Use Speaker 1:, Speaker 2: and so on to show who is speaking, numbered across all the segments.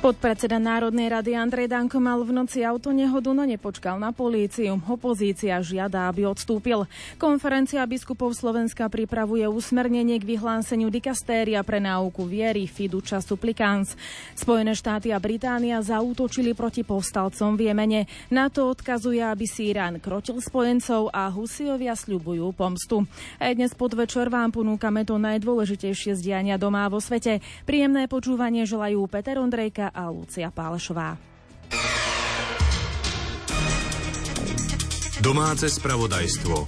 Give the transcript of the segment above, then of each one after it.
Speaker 1: Podpredseda Národnej rady Andrej Danko mal v noci auto nehodu, no nepočkal na políciu. Opozícia žiada, aby odstúpil. Konferencia biskupov Slovenska pripravuje usmernenie k vyhláseniu dikastéria pre náuku viery Fiducia Supplicans. Spojené štáty a Británia zaútočili proti povstalcom v Jemene. Na to odkazuje, aby si Irán krotil spojencov a Husiovia sľubujú pomstu. Aj dnes podvečer vám ponúkame to najdôležitejšie zdiania doma vo svete. Príjemné počúvanie želajú Peter Ondrejka a Lucia Pálešová.
Speaker 2: Domáce spravodajstvo.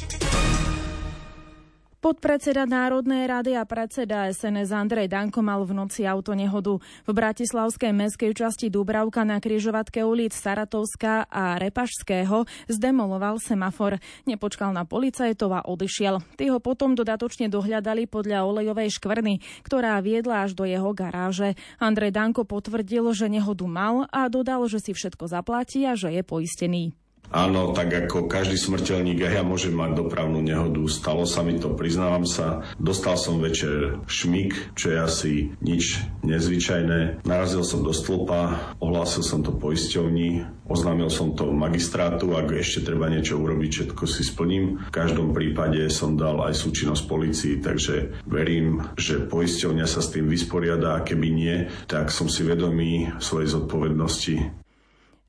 Speaker 1: Podpredseda Národnej rady a predseda SNS Andrej Danko mal v noci auto nehodu. V bratislavskej meskej časti Dubravka na križovatke ulic Saratovská a Repašského zdemoloval semafor. Nepočkal na policajtov a odišiel. Tí ho potom dodatočne dohľadali podľa olejovej škvrny, ktorá viedla až do jeho garáže. Andrej Danko potvrdil, že nehodu mal a dodal, že si všetko zaplatí a že je poistený.
Speaker 3: Áno, tak ako každý smrteľník, ja môžem mať dopravnú nehodu. Stalo sa mi to, priznávam sa. Dostal som večer šmik, čo je asi nič nezvyčajné. Narazil som do stĺpa, ohlásil som to poisťovni, oznámil som to magistrátu, ak ešte treba niečo urobiť, všetko si splním. V každom prípade som dal aj súčinnosť policii, takže verím, že poisťovňa sa s tým vysporiada a keby nie, tak som si vedomý svojej zodpovednosti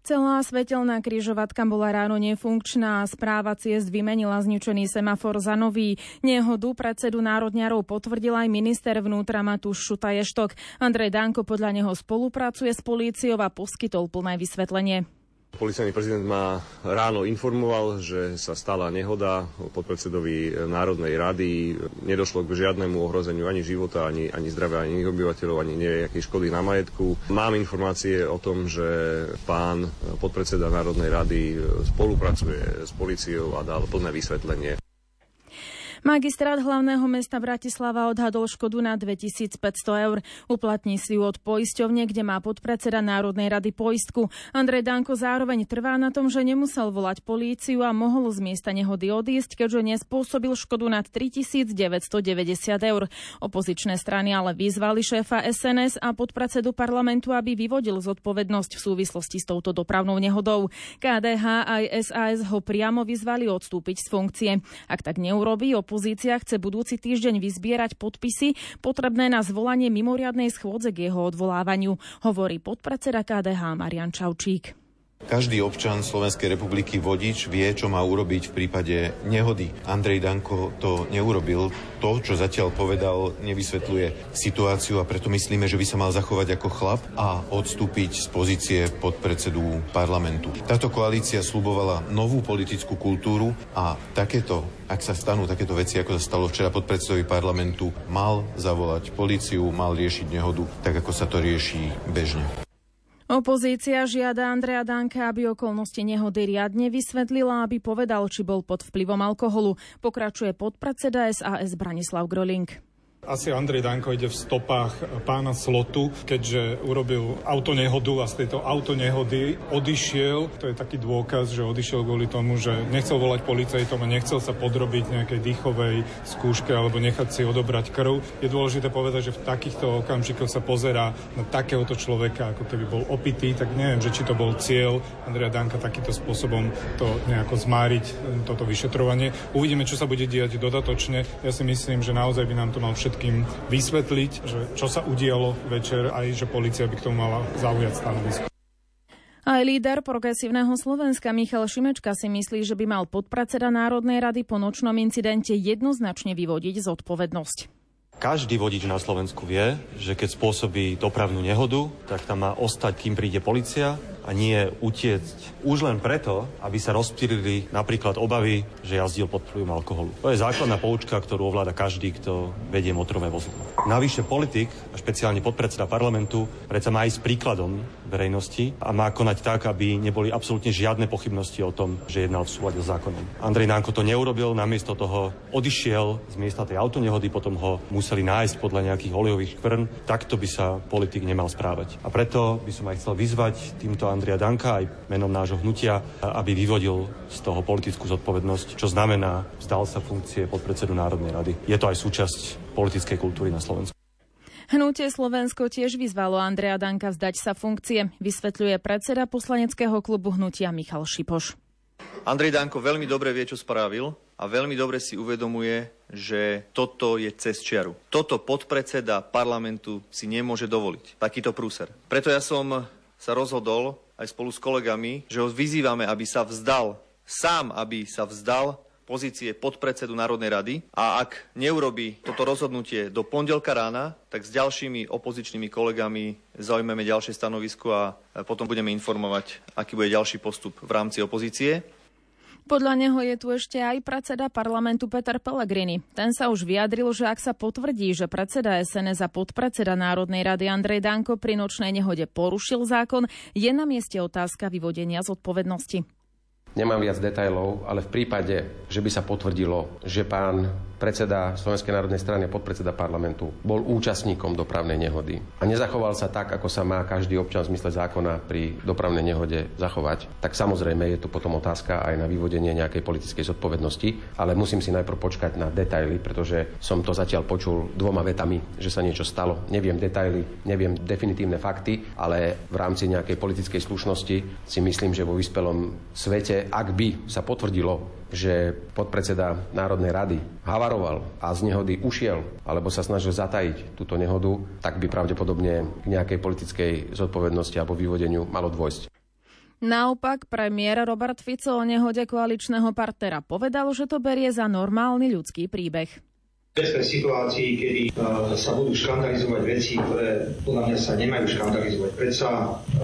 Speaker 1: Celá svetelná križovatka bola ráno nefunkčná a správa ciest vymenila zničený semafor za nový. Nehodu predsedu národňarov potvrdil aj minister vnútra Matúš Šutaještok. Andrej Danko podľa neho spolupracuje s políciou a poskytol plné vysvetlenie.
Speaker 4: Policajný prezident ma ráno informoval, že sa stala nehoda podpredsedovi Národnej rady. Nedošlo k žiadnemu ohrozeniu ani života, ani, ani zdravia, ani iných obyvateľov, ani nejakej škody na majetku. Mám informácie o tom, že pán podpredseda Národnej rady spolupracuje s policiou a dal plné vysvetlenie.
Speaker 1: Magistrát hlavného mesta Bratislava odhadol škodu na 2500 eur. Uplatní si ju od poisťovne, kde má podpredseda Národnej rady poistku. Andrej Danko zároveň trvá na tom, že nemusel volať políciu a mohol z miesta nehody odísť, keďže nespôsobil škodu nad 3990 eur. Opozičné strany ale vyzvali šéfa SNS a podpredsedu parlamentu, aby vyvodil zodpovednosť v súvislosti s touto dopravnou nehodou. KDH aj SAS ho priamo vyzvali odstúpiť z funkcie. Ak tak neurobí, opozícia chce budúci týždeň vyzbierať podpisy potrebné na zvolanie mimoriadnej schôdze k jeho odvolávaniu, hovorí podpredseda KDH Marian Čaučík.
Speaker 5: Každý občan Slovenskej republiky vodič vie, čo má urobiť v prípade nehody. Andrej Danko to neurobil. To, čo zatiaľ povedal, nevysvetľuje situáciu a preto myslíme, že by sa mal zachovať ako chlap a odstúpiť z pozície podpredsedu parlamentu. Táto koalícia slubovala novú politickú kultúru a takéto, ak sa stanú takéto veci, ako sa stalo včera podpredsedovi parlamentu, mal zavolať policiu, mal riešiť nehodu, tak ako sa to rieši bežne.
Speaker 1: Opozícia žiada Andrea Danka, aby okolnosti nehody riadne vysvetlila, aby povedal, či bol pod vplyvom alkoholu. Pokračuje podpredseda SAS Branislav Groling.
Speaker 6: Asi Andrej Danko ide v stopách pána Slotu, keďže urobil autonehodu a z tejto autonehody odišiel. To je taký dôkaz, že odišiel kvôli tomu, že nechcel volať policajtom a nechcel sa podrobiť nejakej dýchovej skúške alebo nechať si odobrať krv. Je dôležité povedať, že v takýchto okamžikoch sa pozerá na takéhoto človeka, ako keby bol opitý, tak neviem, že či to bol cieľ Andreja Danka takýmto spôsobom to nejako zmáriť, toto vyšetrovanie. Uvidíme, čo sa bude diať dodatočne. Ja si myslím, že naozaj by nám to mal všetko všetkým vysvetliť, že čo sa udialo večer, aj že policia by k tomu mala zaujať stanovisko.
Speaker 1: Aj líder progresívneho Slovenska Michal Šimečka si myslí, že by mal podpredseda Národnej rady po nočnom incidente jednoznačne vyvodiť zodpovednosť.
Speaker 7: Každý vodič na Slovensku vie, že keď spôsobí dopravnú nehodu, tak tam má ostať, kým príde policia a nie utiecť už len preto, aby sa rozptýlili napríklad obavy, že jazdil pod vplyvom alkoholu. To je základná poučka, ktorú ovláda každý, kto vedie motorové vozidlo. Navyše politik, a špeciálne podpredseda parlamentu, predsa má s príkladom verejnosti a má konať tak, aby neboli absolútne žiadne pochybnosti o tom, že jednal v súlade s zákonom. Andrej Nánko to neurobil, namiesto toho odišiel z miesta tej autonehody, potom ho museli nájsť podľa nejakých olejových škvrn. Takto by sa politik nemal správať. A preto by som aj chcel vyzvať týmto Andrea Danka aj menom nášho hnutia, aby vyvodil z toho politickú zodpovednosť, čo znamená vzdal sa funkcie podpredsedu Národnej rady. Je to aj súčasť politickej kultúry na Slovensku.
Speaker 1: Hnutie Slovensko tiež vyzvalo Andrea Danka vzdať sa funkcie, vysvetľuje predseda poslaneckého klubu hnutia Michal Šipoš.
Speaker 8: Andrej Danko veľmi dobre vie, čo spravil a veľmi dobre si uvedomuje, že toto je cez čiaru. Toto podpredseda parlamentu si nemôže dovoliť. Takýto prúser. Preto ja som sa rozhodol aj spolu s kolegami, že ho vyzývame, aby sa vzdal, sám aby sa vzdal pozície podpredsedu Národnej rady a ak neurobi toto rozhodnutie do pondelka rána, tak s ďalšími opozičnými kolegami zaujmeme ďalšie stanovisko a potom budeme informovať, aký bude ďalší postup v rámci opozície.
Speaker 1: Podľa neho je tu ešte aj predseda parlamentu Peter Pellegrini. Ten sa už vyjadril, že ak sa potvrdí, že predseda SNS a podpredseda Národnej rady Andrej Danko pri nočnej nehode porušil zákon, je na mieste otázka vyvodenia zodpovednosti.
Speaker 9: Nemám viac detajlov, ale v prípade, že by sa potvrdilo, že pán predseda Slovenskej národnej strany a podpredseda parlamentu bol účastníkom dopravnej nehody a nezachoval sa tak, ako sa má každý občan v zmysle zákona pri dopravnej nehode zachovať, tak samozrejme je tu potom otázka aj na vyvodenie nejakej politickej zodpovednosti, ale musím si najprv počkať na detaily, pretože som to zatiaľ počul dvoma vetami, že sa niečo stalo. Neviem detaily, neviem definitívne fakty, ale v rámci nejakej politickej slušnosti si myslím, že vo vyspelom svete, ak by sa potvrdilo, že podpredseda Národnej rady havaroval a z nehody ušiel alebo sa snažil zatajiť túto nehodu, tak by pravdepodobne k nejakej politickej zodpovednosti alebo vyvodeniu malo dôjsť.
Speaker 1: Naopak, premiér Robert Fico o nehode koaličného partnera povedal, že to berie za normálny ľudský príbeh
Speaker 10: sme situácii, kedy uh, sa budú škandalizovať veci, ktoré podľa mňa sa nemajú škandalizovať. Predsa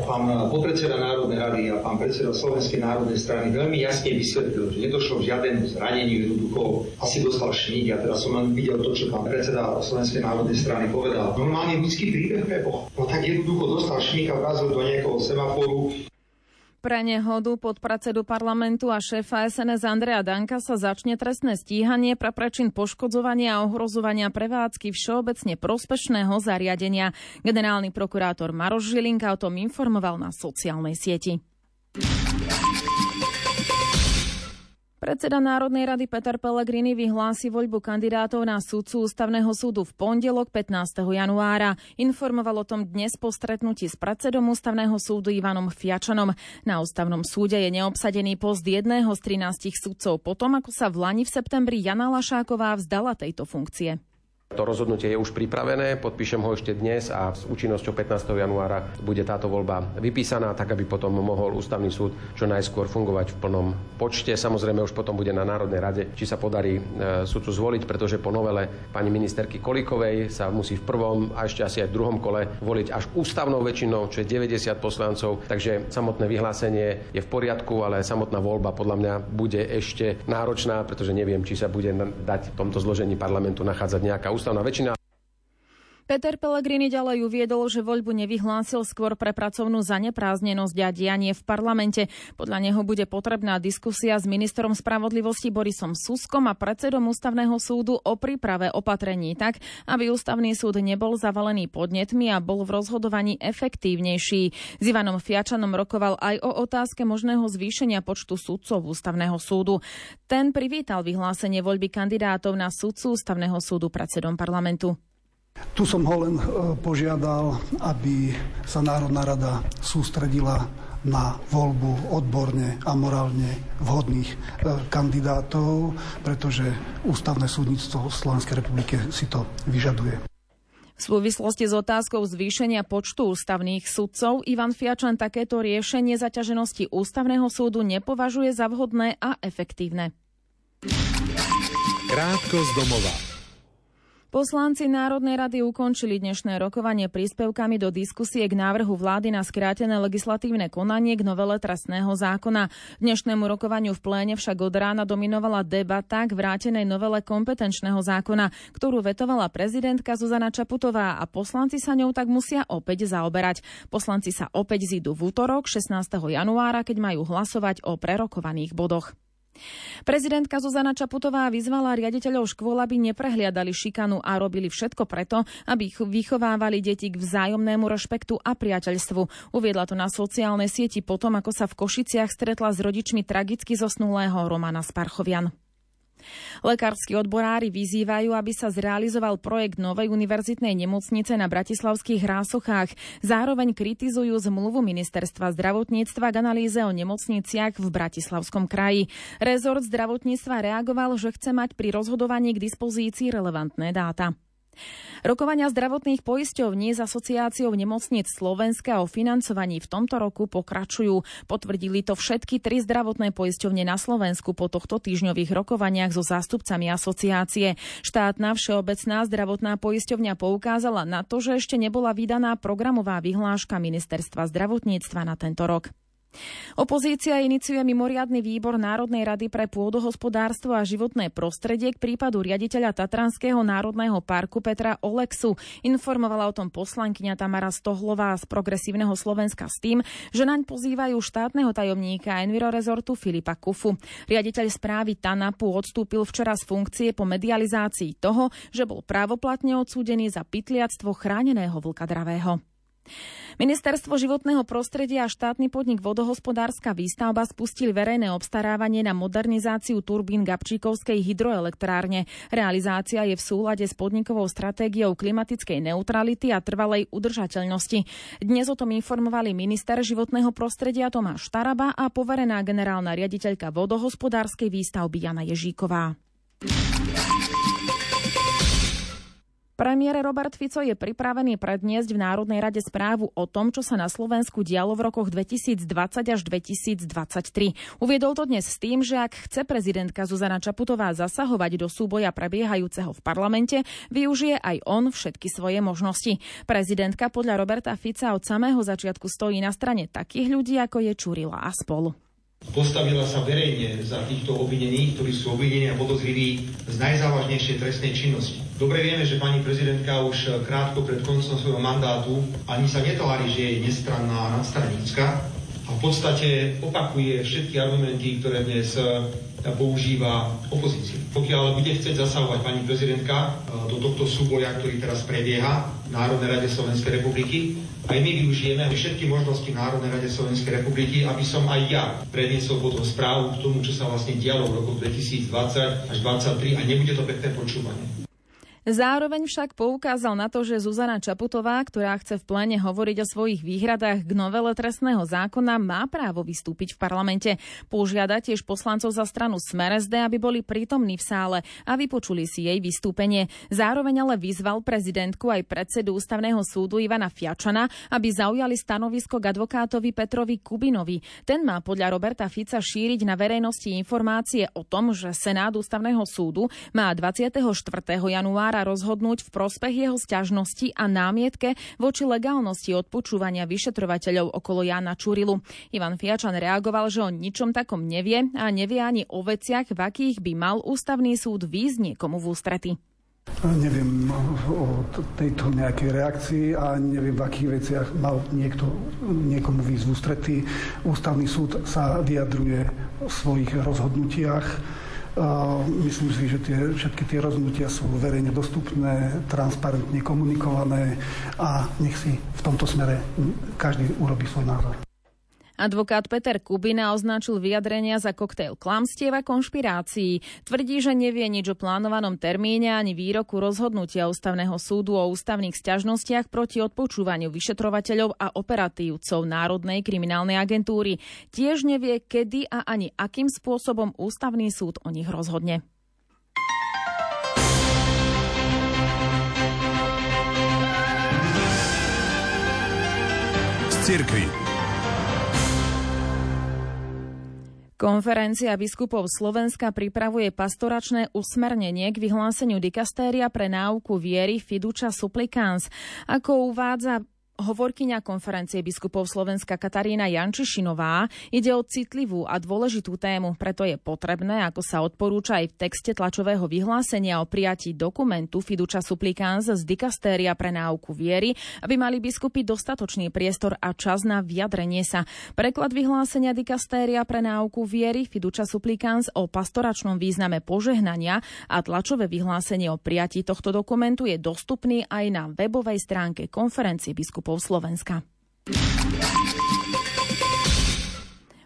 Speaker 10: pán podpredseda Národnej rady a pán predseda Slovenskej národnej strany veľmi jasne vysvetlil, že nedošlo k žiadnemu zraneniu, jednoducho asi dostal šník. Ja teraz som len videl to, čo pán predseda Slovenskej národnej strany povedal. Normálny ľudský príbeh, Pepo. No tak jednoducho dostal šník a vrazil do niekoho semaforu
Speaker 1: pre nehodu pod predsedu parlamentu a šéfa SNS Andrea Danka sa začne trestné stíhanie pre prečin poškodzovania a ohrozovania prevádzky všeobecne prospešného zariadenia. Generálny prokurátor Maroš Žilinka o tom informoval na sociálnej sieti. Predseda Národnej rady Peter Pellegrini vyhlási voľbu kandidátov na súdcu Ústavného súdu v pondelok 15. januára. Informoval o tom dnes po stretnutí s predsedom Ústavného súdu Ivanom Fiačanom. Na Ústavnom súde je neobsadený post jedného z 13 sudcov potom, ako sa v Lani v septembri Jana Lašáková vzdala tejto funkcie.
Speaker 9: To rozhodnutie je už pripravené, podpíšem ho ešte dnes a s účinnosťou 15. januára bude táto voľba vypísaná, tak aby potom mohol ústavný súd čo najskôr fungovať v plnom počte. Samozrejme už potom bude na Národnej rade, či sa podarí e, súdcu zvoliť, pretože po novele pani ministerky Kolikovej sa musí v prvom a ešte asi aj v druhom kole voliť až ústavnou väčšinou, čo je 90 poslancov. Takže samotné vyhlásenie je v poriadku, ale samotná voľba podľa mňa bude ešte náročná, pretože neviem, či sa bude dať v tomto zložení parlamentu nachádzať nejaká ústavná väčšina.
Speaker 1: Peter Pellegrini ďalej uviedol, že voľbu nevyhlásil skôr pre pracovnú zanepráznenosť a dianie v parlamente. Podľa neho bude potrebná diskusia s ministrom spravodlivosti Borisom Suskom a predsedom ústavného súdu o príprave opatrení tak, aby ústavný súd nebol zavalený podnetmi a bol v rozhodovaní efektívnejší. S Ivanom Fiačanom rokoval aj o otázke možného zvýšenia počtu súdcov ústavného súdu. Ten privítal vyhlásenie voľby kandidátov na súdcu ústavného súdu predsedom parlamentu.
Speaker 11: Tu som ho len e, požiadal, aby sa Národná rada sústredila na voľbu odborne a morálne vhodných e, kandidátov, pretože ústavné súdnictvo Slovenskej republike si to vyžaduje.
Speaker 1: V súvislosti s otázkou zvýšenia počtu ústavných sudcov Ivan Fiačan takéto riešenie zaťaženosti ústavného súdu nepovažuje za vhodné a efektívne.
Speaker 2: Krátko z domova.
Speaker 1: Poslanci Národnej rady ukončili dnešné rokovanie príspevkami do diskusie k návrhu vlády na skrátené legislatívne konanie k novele trestného zákona. Dnešnému rokovaniu v pléne však od rána dominovala debata k vrátenej novele kompetenčného zákona, ktorú vetovala prezidentka Zuzana Čaputová a poslanci sa ňou tak musia opäť zaoberať. Poslanci sa opäť zídu v útorok 16. januára, keď majú hlasovať o prerokovaných bodoch. Prezidentka Zuzana Čaputová vyzvala riaditeľov škôl, aby neprehliadali šikanu a robili všetko preto, aby vychovávali deti k vzájomnému rešpektu a priateľstvu. Uviedla to na sociálnej sieti potom, ako sa v Košiciach stretla s rodičmi tragicky zosnulého Romana Sparchovian. Lekársky odborári vyzývajú, aby sa zrealizoval projekt novej univerzitnej nemocnice na bratislavských Hrásochách. Zároveň kritizujú zmluvu ministerstva zdravotníctva k analýze o nemocniciach v Bratislavskom kraji. Rezort zdravotníctva reagoval, že chce mať pri rozhodovaní k dispozícii relevantné dáta. Rokovania zdravotných poisťovní s asociáciou nemocníc Slovenska o financovaní v tomto roku pokračujú. Potvrdili to všetky tri zdravotné poisťovne na Slovensku po tohto týždňových rokovaniach so zástupcami asociácie. Štátna všeobecná zdravotná poisťovňa poukázala na to, že ešte nebola vydaná programová vyhláška ministerstva zdravotníctva na tento rok. Opozícia iniciuje mimoriadny výbor Národnej rady pre pôdohospodárstvo a životné prostredie k prípadu riaditeľa Tatranského národného parku Petra Olexu. Informovala o tom poslankyňa Tamara Stohlová z Progresívneho Slovenska s tým, že naň pozývajú štátneho tajomníka Envirorezortu Filipa Kufu. Riaditeľ správy TANAPu odstúpil včera z funkcie po medializácii toho, že bol právoplatne odsúdený za pytliactvo chráneného vlkadravého. Ministerstvo životného prostredia a štátny podnik vodohospodárska výstavba spustili verejné obstarávanie na modernizáciu turbín Gabčíkovskej hydroelektrárne. Realizácia je v súlade s podnikovou stratégiou klimatickej neutrality a trvalej udržateľnosti. Dnes o tom informovali minister životného prostredia Tomáš Taraba a poverená generálna riaditeľka vodohospodárskej výstavby Jana Ježíková. Premiér Robert Fico je pripravený predniesť v Národnej rade správu o tom, čo sa na Slovensku dialo v rokoch 2020 až 2023. Uviedol to dnes s tým, že ak chce prezidentka Zuzana Čaputová zasahovať do súboja prebiehajúceho v parlamente, využije aj on všetky svoje možnosti. Prezidentka podľa Roberta Fica od samého začiatku stojí na strane takých ľudí, ako je Čurila a spolu.
Speaker 10: Postavila sa verejne za týchto obvinených, ktorí sú obvinení a podozriví z najzávažnejšej trestnej činnosti. Dobre vieme, že pani prezidentka už krátko pred koncom svojho mandátu ani sa netvári, že je nestranná a nadstranícka a v podstate opakuje všetky argumenty, ktoré dnes používa opozícia. Pokiaľ bude chcieť zasahovať pani prezidentka do tohto súboja, ktorý teraz prebieha v Národnej rade Slovenskej republiky, aj my využijeme všetky možnosti v Národnej rade Slovenskej republiky, aby som aj ja predniesol potom správu k tomu, čo sa vlastne dialo v roku 2020 až 2023 a nebude to pekné počúvanie.
Speaker 1: Zároveň však poukázal na to, že Zuzana Čaputová, ktorá chce v pléne hovoriť o svojich výhradách k novele trestného zákona, má právo vystúpiť v parlamente. Požiada tiež poslancov za stranu Smer aby boli prítomní v sále a vypočuli si jej vystúpenie. Zároveň ale vyzval prezidentku aj predsedu Ústavného súdu Ivana Fiačana, aby zaujali stanovisko k advokátovi Petrovi Kubinovi. Ten má podľa Roberta Fica šíriť na verejnosti informácie o tom, že Senát Ústavného súdu má 24. januára rozhodnúť v prospech jeho sťažnosti a námietke voči legálnosti odpočúvania vyšetrovateľov okolo Jana Čurilu. Ivan Fiačan reagoval, že o ničom takom nevie a nevie ani o veciach, v akých by mal ústavný súd výjsť niekomu v ústrety.
Speaker 11: Neviem o tejto nejakej reakcii a neviem, v akých veciach mal niekto niekomu výjsť v ústrety. Ústavný súd sa vyjadruje v svojich rozhodnutiach Myslím si, že tie, všetky tie rozhodnutia sú verejne dostupné, transparentne komunikované a nech si v tomto smere každý urobí svoj názor.
Speaker 1: Advokát Peter Kubina označil vyjadrenia za koktejl klamstiev a konšpirácií. Tvrdí, že nevie nič o plánovanom termíne ani výroku rozhodnutia Ústavného súdu o ústavných sťažnostiach proti odpočúvaniu vyšetrovateľov a operatívcov Národnej kriminálnej agentúry. Tiež nevie, kedy a ani akým spôsobom Ústavný súd o nich rozhodne.
Speaker 2: Z
Speaker 1: Konferencia biskupov Slovenska pripravuje pastoračné usmernenie k vyhláseniu dikastéria pre náuku viery Fiducia Supplicans. Ako uvádza Hovorkyňa konferencie biskupov Slovenska Katarína Jančišinová ide o citlivú a dôležitú tému, preto je potrebné, ako sa odporúča aj v texte tlačového vyhlásenia o prijatí dokumentu Fiduča Supplicans z dikastéria pre náuku viery, aby mali biskupy dostatočný priestor a čas na vyjadrenie sa. Preklad vyhlásenia dikastéria pre náuku viery Fiduča Supplicans o pastoračnom význame požehnania a tlačové vyhlásenie o prijatí tohto dokumentu je dostupný aj na webovej stránke konferencie biskupov biskupov Slovenska.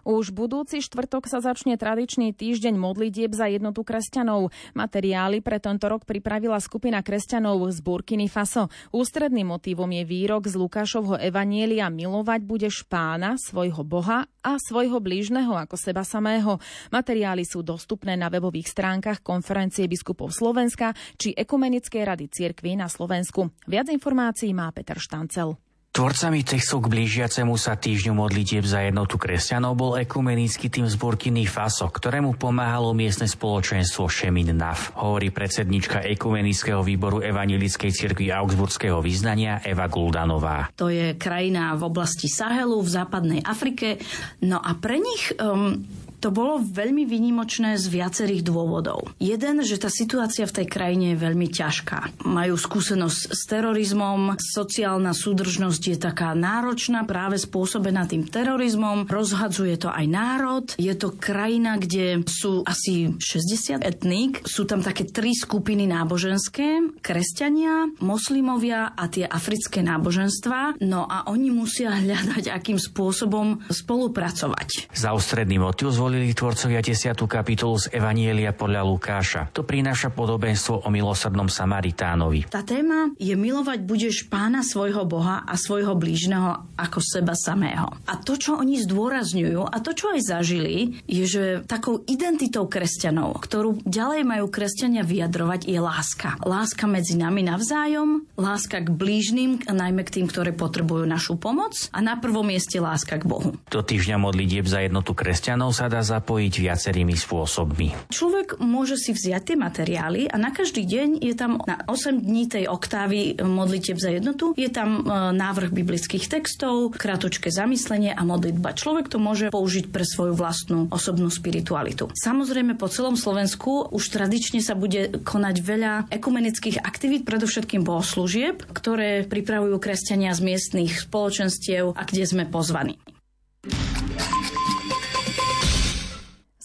Speaker 1: Už budúci štvrtok sa začne tradičný týždeň modlitieb za jednotu kresťanov. Materiály pre tento rok pripravila skupina kresťanov z Burkiny Faso. Ústredným motívom je výrok z Lukášovho Evanielia milovať budeš pána, svojho Boha a svojho blížneho ako seba samého. Materiály sú dostupné na webových stránkach konferencie biskupov Slovenska či Ekumenickej rady cirkví na Slovensku. Viac informácií má Peter Štancel.
Speaker 12: Tvorcami textu k blížiacemu sa týždňu modlitieb za jednotu kresťanov bol ekumenický tým z Burkiny Faso, ktorému pomáhalo miestne spoločenstvo Šemin Naf, hovorí predsednička ekumenického výboru Evangelickej cirkvi Augsburského význania Eva Guldanová.
Speaker 13: To je krajina v oblasti Sahelu v západnej Afrike. No a pre nich um, to bolo veľmi výnimočné z viacerých dôvodov. Jeden, že tá situácia v tej krajine je veľmi ťažká. Majú skúsenosť s terorizmom, sociálna súdržnosť je taká náročná, práve spôsobená tým terorizmom, rozhadzuje to aj národ. Je to krajina, kde sú asi 60 etník, sú tam také tri skupiny náboženské, kresťania, moslimovia a tie africké náboženstva. No a oni musia hľadať, akým spôsobom spolupracovať.
Speaker 12: Za ústredný motiv zvolili tvorcovia 10. kapitolu z Evanielia podľa Lukáša. To prináša podobenstvo o milosrdnom Samaritánovi.
Speaker 13: Tá téma je milovať budeš pána svojho Boha a svojho blížneho ako seba samého. A to, čo oni zdôrazňujú a to, čo aj zažili, je, že takou identitou kresťanov, ktorú ďalej majú kresťania vyjadrovať, je láska. Láska medzi nami navzájom, láska k blížnym, najmä k tým, ktoré potrebujú našu pomoc a na prvom mieste láska k Bohu.
Speaker 12: Do týždňa modlitieb za jednotu kresťanov sa dá zapojiť viacerými spôsobmi.
Speaker 13: Človek môže si vziať tie materiály a na každý deň je tam na 8 dní tej oktávy modlitev za jednotu, je tam e, návrh biblických textov, kratočké zamyslenie a modlitba. Človek to môže použiť pre svoju vlastnú osobnú spiritualitu. Samozrejme po celom Slovensku už tradične sa bude konať veľa ekumenických aktivít, predovšetkým bohoslúžieb, ktoré pripravujú kresťania z miestnych spoločenstiev a kde sme pozvaní.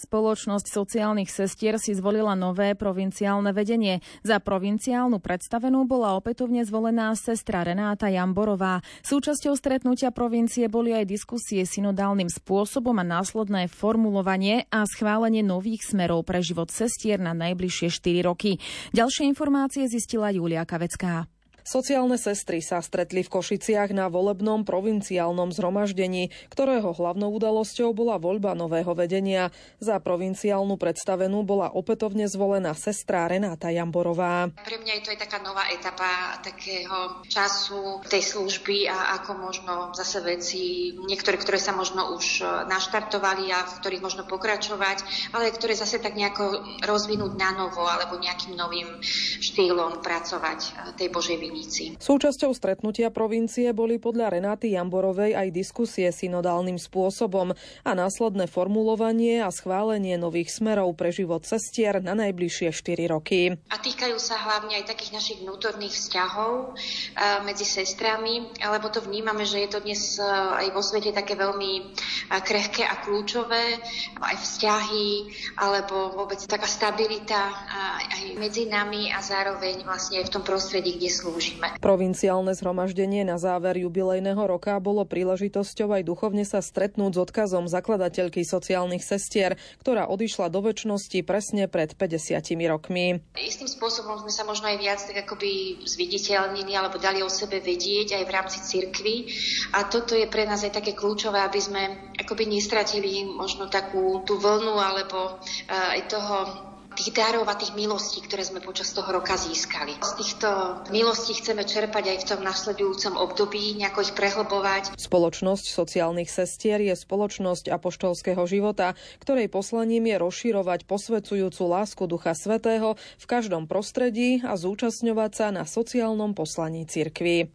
Speaker 1: Spoločnosť sociálnych sestier si zvolila nové provinciálne vedenie. Za provinciálnu predstavenú bola opätovne zvolená sestra Renáta Jamborová. Súčasťou stretnutia provincie boli aj diskusie synodálnym spôsobom a následné formulovanie a schválenie nových smerov pre život sestier na najbližšie 4 roky. Ďalšie informácie zistila Julia Kavecká.
Speaker 14: Sociálne sestry sa stretli v Košiciach na volebnom provinciálnom zhromaždení, ktorého hlavnou udalosťou bola voľba nového vedenia. Za provinciálnu predstavenú bola opätovne zvolená sestra Renáta Jamborová.
Speaker 15: Pre mňa je to aj taká nová etapa takého času tej služby a ako možno zase veci, niektoré, ktoré sa možno už naštartovali a v ktorých možno pokračovať, ale ktoré zase tak nejako rozvinúť na novo alebo nejakým novým štýlom pracovať tej Božej viny
Speaker 14: hranici. Súčasťou stretnutia provincie boli podľa Renáty Jamborovej aj diskusie synodálnym spôsobom a následné formulovanie a schválenie nových smerov pre život cestier na najbližšie 4 roky.
Speaker 15: A týkajú sa hlavne aj takých našich vnútorných vzťahov eh, medzi sestrami, lebo to vnímame, že je to dnes eh, aj vo svete také veľmi eh, krehké a kľúčové, aj vzťahy, alebo vôbec taká stabilita aj medzi nami a zároveň vlastne aj v tom prostredí, kde slúži slúžime.
Speaker 14: Provinciálne zhromaždenie na záver jubilejného roka bolo príležitosťou aj duchovne sa stretnúť s odkazom zakladateľky sociálnych sestier, ktorá odišla do väčšnosti presne pred 50 rokmi.
Speaker 15: Istým spôsobom sme sa možno aj viac tak akoby zviditeľnili alebo dali o sebe vedieť aj v rámci cirkvy. A toto je pre nás aj také kľúčové, aby sme akoby nestratili možno takú tú vlnu alebo eh, aj toho tých darov a tých milostí, ktoré sme počas toho roka získali. Z týchto milostí chceme čerpať aj v tom nasledujúcom období, nejako ich prehlbovať.
Speaker 14: Spoločnosť sociálnych sestier je spoločnosť apoštolského života, ktorej poslaním je rozširovať posvedzujúcu lásku Ducha Svetého v každom prostredí a zúčastňovať sa na sociálnom poslaní cirkvi.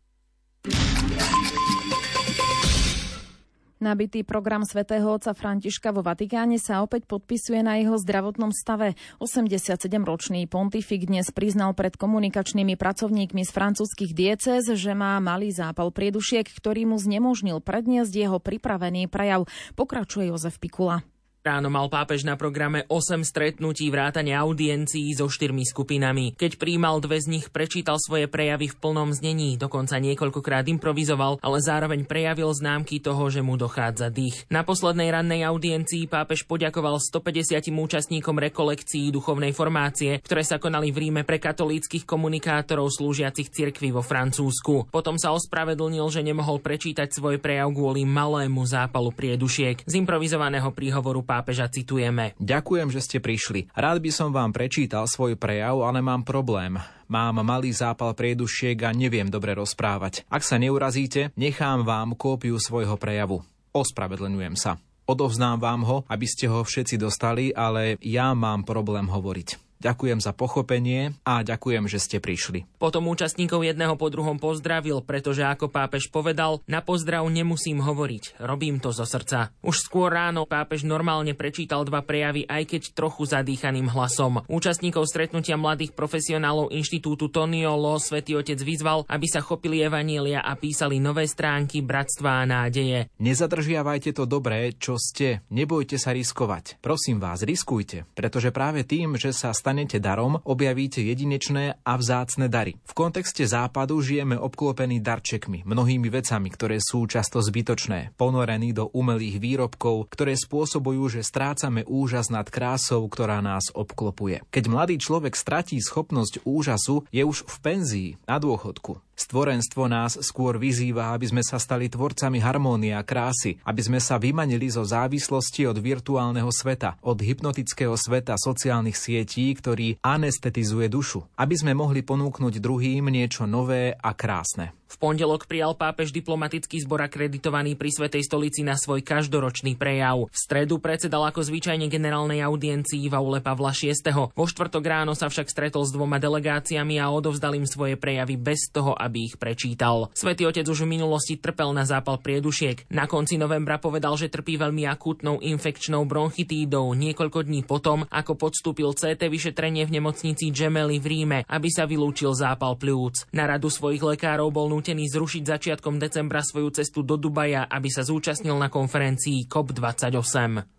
Speaker 1: Nabitý program svätého otca Františka vo Vatikáne sa opäť podpisuje na jeho zdravotnom stave. 87-ročný pontifik dnes priznal pred komunikačnými pracovníkmi z francúzskych diecéz, že má malý zápal priedušiek, ktorý mu znemožnil predniesť jeho pripravený prejav. Pokračuje Jozef Pikula.
Speaker 16: Ráno mal pápež na programe 8 stretnutí vrátane audiencií so štyrmi skupinami. Keď príjmal dve z nich, prečítal svoje prejavy v plnom znení, dokonca niekoľkokrát improvizoval, ale zároveň prejavil známky toho, že mu dochádza dých. Na poslednej rannej audiencii pápež poďakoval 150 účastníkom rekolekcií duchovnej formácie, ktoré sa konali v Ríme pre katolíckých komunikátorov slúžiacich cirkvi vo Francúzsku. Potom sa ospravedlnil, že nemohol prečítať svoj prejav kvôli malému zápalu priedušiek. Z improvizovaného príhovoru pápeža citujeme.
Speaker 17: Ďakujem, že ste prišli. Rád by som vám prečítal svoj prejav, ale mám problém. Mám malý zápal priedušiek a neviem dobre rozprávať. Ak sa neurazíte, nechám vám kópiu svojho prejavu. Ospravedlňujem sa. Odovznám vám ho, aby ste ho všetci dostali, ale ja mám problém hovoriť. Ďakujem za pochopenie a ďakujem, že ste prišli.
Speaker 16: Potom účastníkov jedného po druhom pozdravil, pretože ako pápež povedal, na pozdrav nemusím hovoriť, robím to zo srdca. Už skôr ráno pápež normálne prečítal dva prejavy, aj keď trochu zadýchaným hlasom. Účastníkov stretnutia mladých profesionálov Inštitútu Tonio Lo Svetý Otec vyzval, aby sa chopili evanielia a písali nové stránky bratstva a nádeje.
Speaker 17: Nezadržiavajte to dobré, čo ste, nebojte sa riskovať. Prosím vás, riskujte, pretože práve tým, že sa stane stanete darom, objavíte jedinečné a vzácne dary. V kontexte západu žijeme obklopení darčekmi, mnohými vecami, ktoré sú často zbytočné, ponorení do umelých výrobkov, ktoré spôsobujú, že strácame úžas nad krásou, ktorá nás obklopuje. Keď mladý človek stratí schopnosť úžasu, je už v penzii, na dôchodku. Stvorenstvo nás skôr vyzýva, aby sme sa stali tvorcami harmónie a krásy, aby sme sa vymanili zo závislosti od virtuálneho sveta, od hypnotického sveta sociálnych sietí, ktorý anestetizuje dušu, aby sme mohli ponúknuť druhým niečo nové a krásne.
Speaker 16: V pondelok prijal pápež diplomatický zbor akreditovaný pri Svetej stolici na svoj každoročný prejav. V stredu predsedal ako zvyčajne generálnej audiencii v aule Pavla VI. Vo štvrtok ráno sa však stretol s dvoma delegáciami a odovzdal im svoje prejavy bez toho, aby ich prečítal. Svetý otec už v minulosti trpel na zápal priedušiek. Na konci novembra povedal, že trpí veľmi akútnou infekčnou bronchitídou niekoľko dní potom, ako podstúpil CT vyšetrenie v nemocnici Gemelli v Ríme, aby sa vylúčil zápal pľúc. Na radu svojich lekárov bol nútený zrušiť začiatkom decembra svoju cestu do Dubaja, aby sa zúčastnil na konferencii COP28.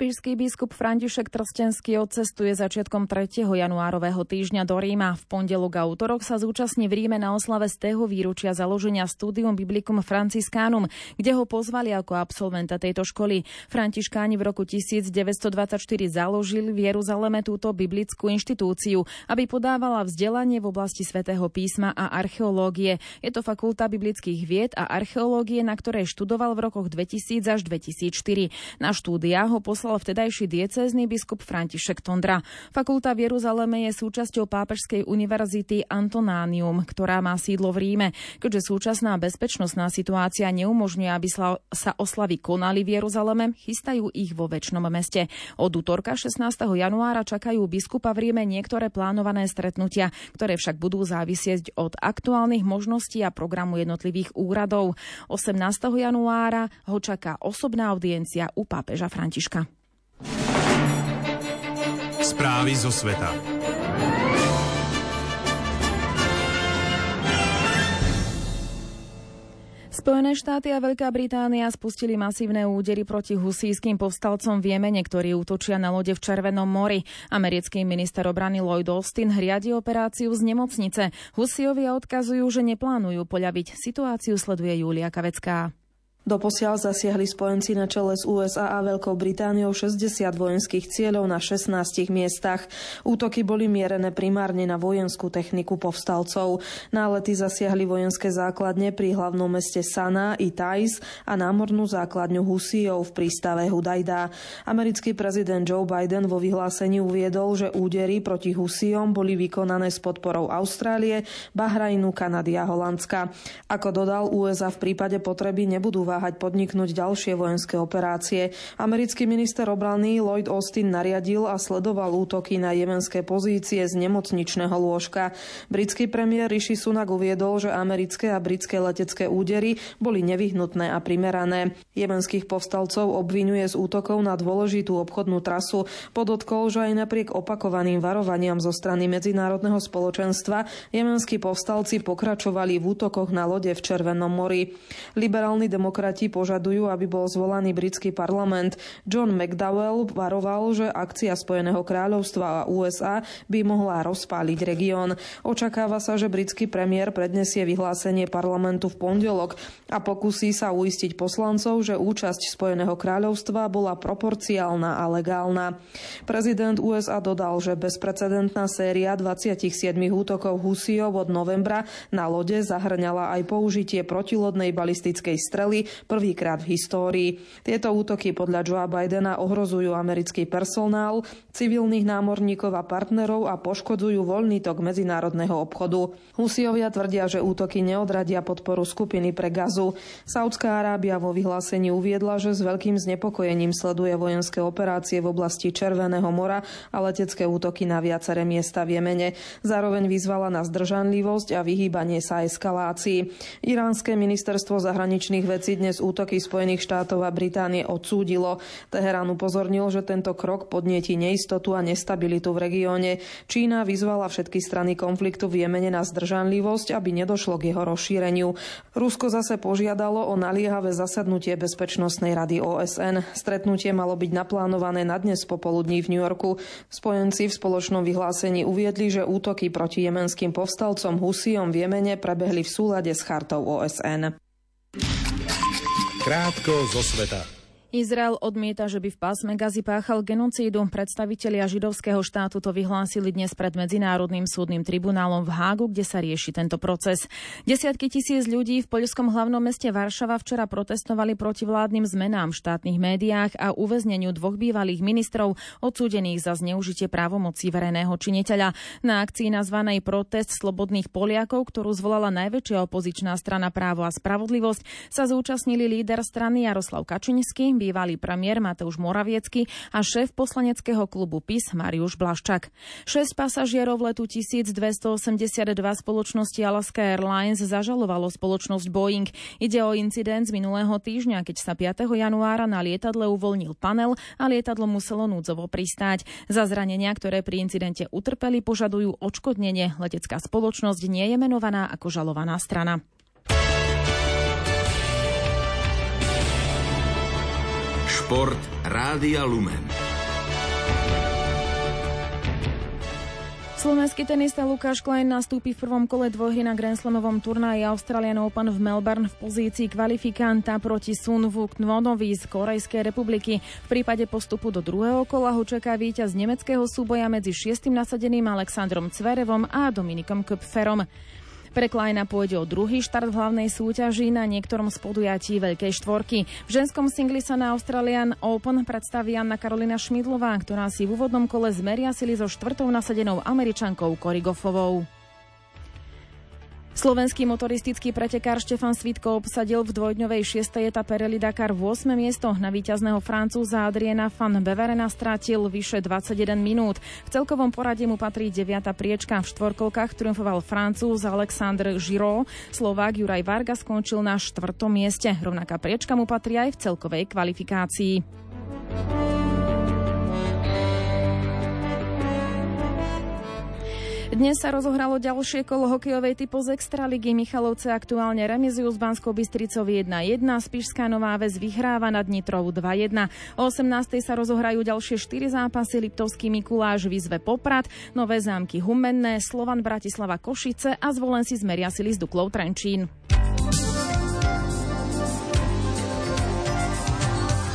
Speaker 1: Spišský biskup František Trstenský odcestuje začiatkom 3. januárového týždňa do Ríma. V pondelok a útorok sa zúčastní v Ríme na oslave z tého výročia založenia Studium Biblicum Franciscanum, kde ho pozvali ako absolventa tejto školy. Františkáni v roku 1924 založili v Jeruzaleme túto biblickú inštitúciu, aby podávala vzdelanie v oblasti svätého písma a archeológie. Je to fakulta biblických vied a archeológie, na ktorej študoval v rokoch 2000 až 2004. Na štúdia ho poslal poslal vtedajší diecézny biskup František Tondra. Fakulta v Jeruzaleme je súčasťou Pápežskej univerzity Antonánium, ktorá má sídlo v Ríme. Keďže súčasná bezpečnostná situácia neumožňuje, aby sa oslavy konali v Jeruzaleme, chystajú ich vo väčšnom meste. Od útorka 16. januára čakajú biskupa v Ríme niektoré plánované stretnutia, ktoré však budú závisieť od aktuálnych možností a programu jednotlivých úradov. 18. januára ho čaká osobná audiencia u pápeža Františka.
Speaker 2: Správy zo sveta.
Speaker 1: Spojené štáty a Veľká Británia spustili masívne údery proti husíským povstalcom v Jemene, ktorí útočia na lode v Červenom mori. Americký minister obrany Lloyd Austin riadi operáciu z nemocnice. Husiovia odkazujú, že neplánujú poľaviť. Situáciu sleduje Julia Kavecká.
Speaker 14: Doposiaľ zasiahli spojenci na čele s USA a Veľkou Britániou 60 vojenských cieľov na 16 miestach. Útoky boli mierené primárne na vojenskú techniku povstalcov. Nálety zasiahli vojenské základne pri hlavnom meste Sana i Tais a námornú základňu Husijov v prístave Hudajda. Americký prezident Joe Biden vo vyhlásení uviedol, že údery proti Husijom boli vykonané s podporou Austrálie, Bahrajnu, Kanady a Holandska. Ako dodal, USA v prípade potreby nebudú váhať podniknúť ďalšie vojenské operácie. Americký minister obrany Lloyd Austin nariadil a sledoval útoky na jemenské pozície z nemocničného lôžka. Britský premiér Rishi Sunak uviedol, že americké a britské letecké údery boli nevyhnutné a primerané. Jemenských povstalcov obvinuje z útokov na dôležitú obchodnú trasu. Podotkol, že aj napriek opakovaným varovaniam zo strany medzinárodného spoločenstva jemenskí povstalci pokračovali v útokoch na lode v Červenom mori. Liberálny demokrat demokrati požadujú, aby bol zvolaný britský parlament. John McDowell varoval, že akcia Spojeného kráľovstva a USA by mohla rozpáliť región. Očakáva sa, že britský premiér prednesie vyhlásenie parlamentu v pondelok a pokusí sa uistiť poslancov, že účasť Spojeného kráľovstva bola proporciálna a legálna. Prezident USA dodal, že bezprecedentná séria 27 útokov Husijov od novembra na lode zahrňala aj použitie protilodnej balistickej strely prvýkrát v histórii. Tieto útoky podľa Joea Bidena ohrozujú americký personál, civilných námorníkov a partnerov a poškodzujú voľný tok medzinárodného obchodu. Husiovia tvrdia, že útoky neodradia podporu skupiny pre gazu. Saudská Arábia vo vyhlásení uviedla, že s veľkým znepokojením sleduje vojenské operácie v oblasti Červeného mora a letecké útoky na viaceré miesta v Jemene. Zároveň vyzvala na zdržanlivosť a vyhýbanie sa eskalácii. Iránske ministerstvo zahraničných vecí dnes útoky Spojených štátov a Británie odsúdilo. Teherán upozornil, že tento krok podnieti neistotu a nestabilitu v regióne. Čína vyzvala všetky strany konfliktu v Jemene na zdržanlivosť, aby nedošlo k jeho rozšíreniu. Rusko zase požiadalo o naliehavé zasadnutie Bezpečnostnej rady OSN. Stretnutie malo byť naplánované na dnes popoludní v New Yorku. Spojenci v spoločnom vyhlásení uviedli, že útoky proti jemenským povstalcom Husijom v Jemene prebehli v súlade s chartou OSN.
Speaker 2: Krátko zo sveta.
Speaker 1: Izrael odmieta, že by v pásme Gazi páchal genocídu. Predstavitelia židovského štátu to vyhlásili dnes pred Medzinárodným súdnym tribunálom v Hágu, kde sa rieši tento proces. Desiatky tisíc ľudí v poľskom hlavnom meste Varšava včera protestovali proti vládnym zmenám v štátnych médiách a uväzneniu dvoch bývalých ministrov odsúdených za zneužitie právomocí verejného činiteľa. Na akcii nazvanej Protest slobodných Poliakov, ktorú zvolala najväčšia opozičná strana Právo a spravodlivosť, sa zúčastnili líder strany Jaroslav Kačinsky, bývalý premiér Mateusz Moraviecky a šéf poslaneckého klubu PIS Mariuš Blaščak. Šesť pasažierov letu 1282 spoločnosti Alaska Airlines zažalovalo spoločnosť Boeing. Ide o incident z minulého týždňa, keď sa 5. januára na lietadle uvoľnil panel a lietadlo muselo núdzovo pristáť. Za zranenia, ktoré pri incidente utrpeli, požadujú odškodnenie. Letecká spoločnosť nie je menovaná ako žalovaná strana.
Speaker 18: Šport Rádia Lumen.
Speaker 1: Slovenský tenista Lukáš Klein nastúpi v prvom kole dvojhry na Grand turnaji Australian Open v Melbourne v pozícii kvalifikanta proti Sun Vuk Nvonovi z Korejskej republiky. V prípade postupu do druhého kola ho čaká víťaz nemeckého súboja medzi šiestým nasadeným Alexandrom Cverevom a Dominikom Köpferom. Pre Kleina pôjde o druhý štart v hlavnej súťaži na niektorom z podujatí Veľkej štvorky. V ženskom singli sa na Australian Open predstaví Anna Karolina Šmidlová, ktorá si v úvodnom kole zmeria sily so štvrtou nasadenou američankou Korigofovou. Slovenský motoristický pretekár Štefan Svitko obsadil v dvojdňovej 6. etape Rally Dakar v 8. miesto. Na víťazného Francúza Adriana van Beverena strátil vyše 21 minút. V celkovom poradí mu patrí 9. priečka. V štvorkolkách triumfoval Francúz Alexandre Giraud. Slovák Juraj Varga skončil na štvrtom mieste. Rovnaká priečka mu patrí aj v celkovej kvalifikácii. Dnes sa rozohralo ďalšie kolo hokejovej typu z Extraligy. Michalovce aktuálne remizujú s Banskou Bystricou 1-1. Spišská Nová Ves vyhráva nad Nitrou 2-1. O 18. sa rozohrajú ďalšie 4 zápasy. Liptovský Mikuláš vyzve Poprad, Nové zámky Humenné, Slovan Bratislava Košice a zvolen si zmeria sily s Duklou Trenčín.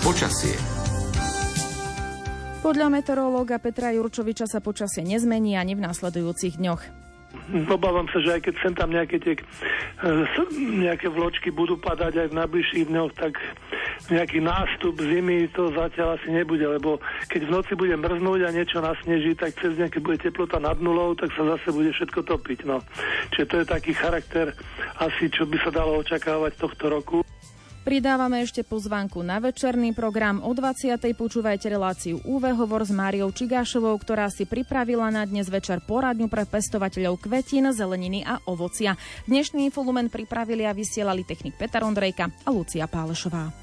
Speaker 18: Počasie.
Speaker 1: Podľa meteorológa Petra Jurčoviča sa počasie nezmení ani v následujúcich dňoch.
Speaker 19: Obávam sa, že aj keď sem tam nejaké tie e, nejaké vločky budú padať aj v najbližších dňoch, tak nejaký nástup zimy to zatiaľ asi nebude, lebo keď v noci bude mrznúť a niečo nasneží, tak cez deň, bude teplota nad nulou, tak sa zase bude všetko topiť. No. Čiže to je taký charakter asi, čo by sa dalo očakávať tohto roku.
Speaker 1: Pridávame ešte pozvánku na večerný program. O 20. počúvajte reláciu UV hovor s Máriou Čigášovou, ktorá si pripravila na dnes večer poradňu pre pestovateľov kvetín, zeleniny a ovocia. Dnešný infolumen pripravili a vysielali technik Peter Ondrejka a Lucia Pálešová.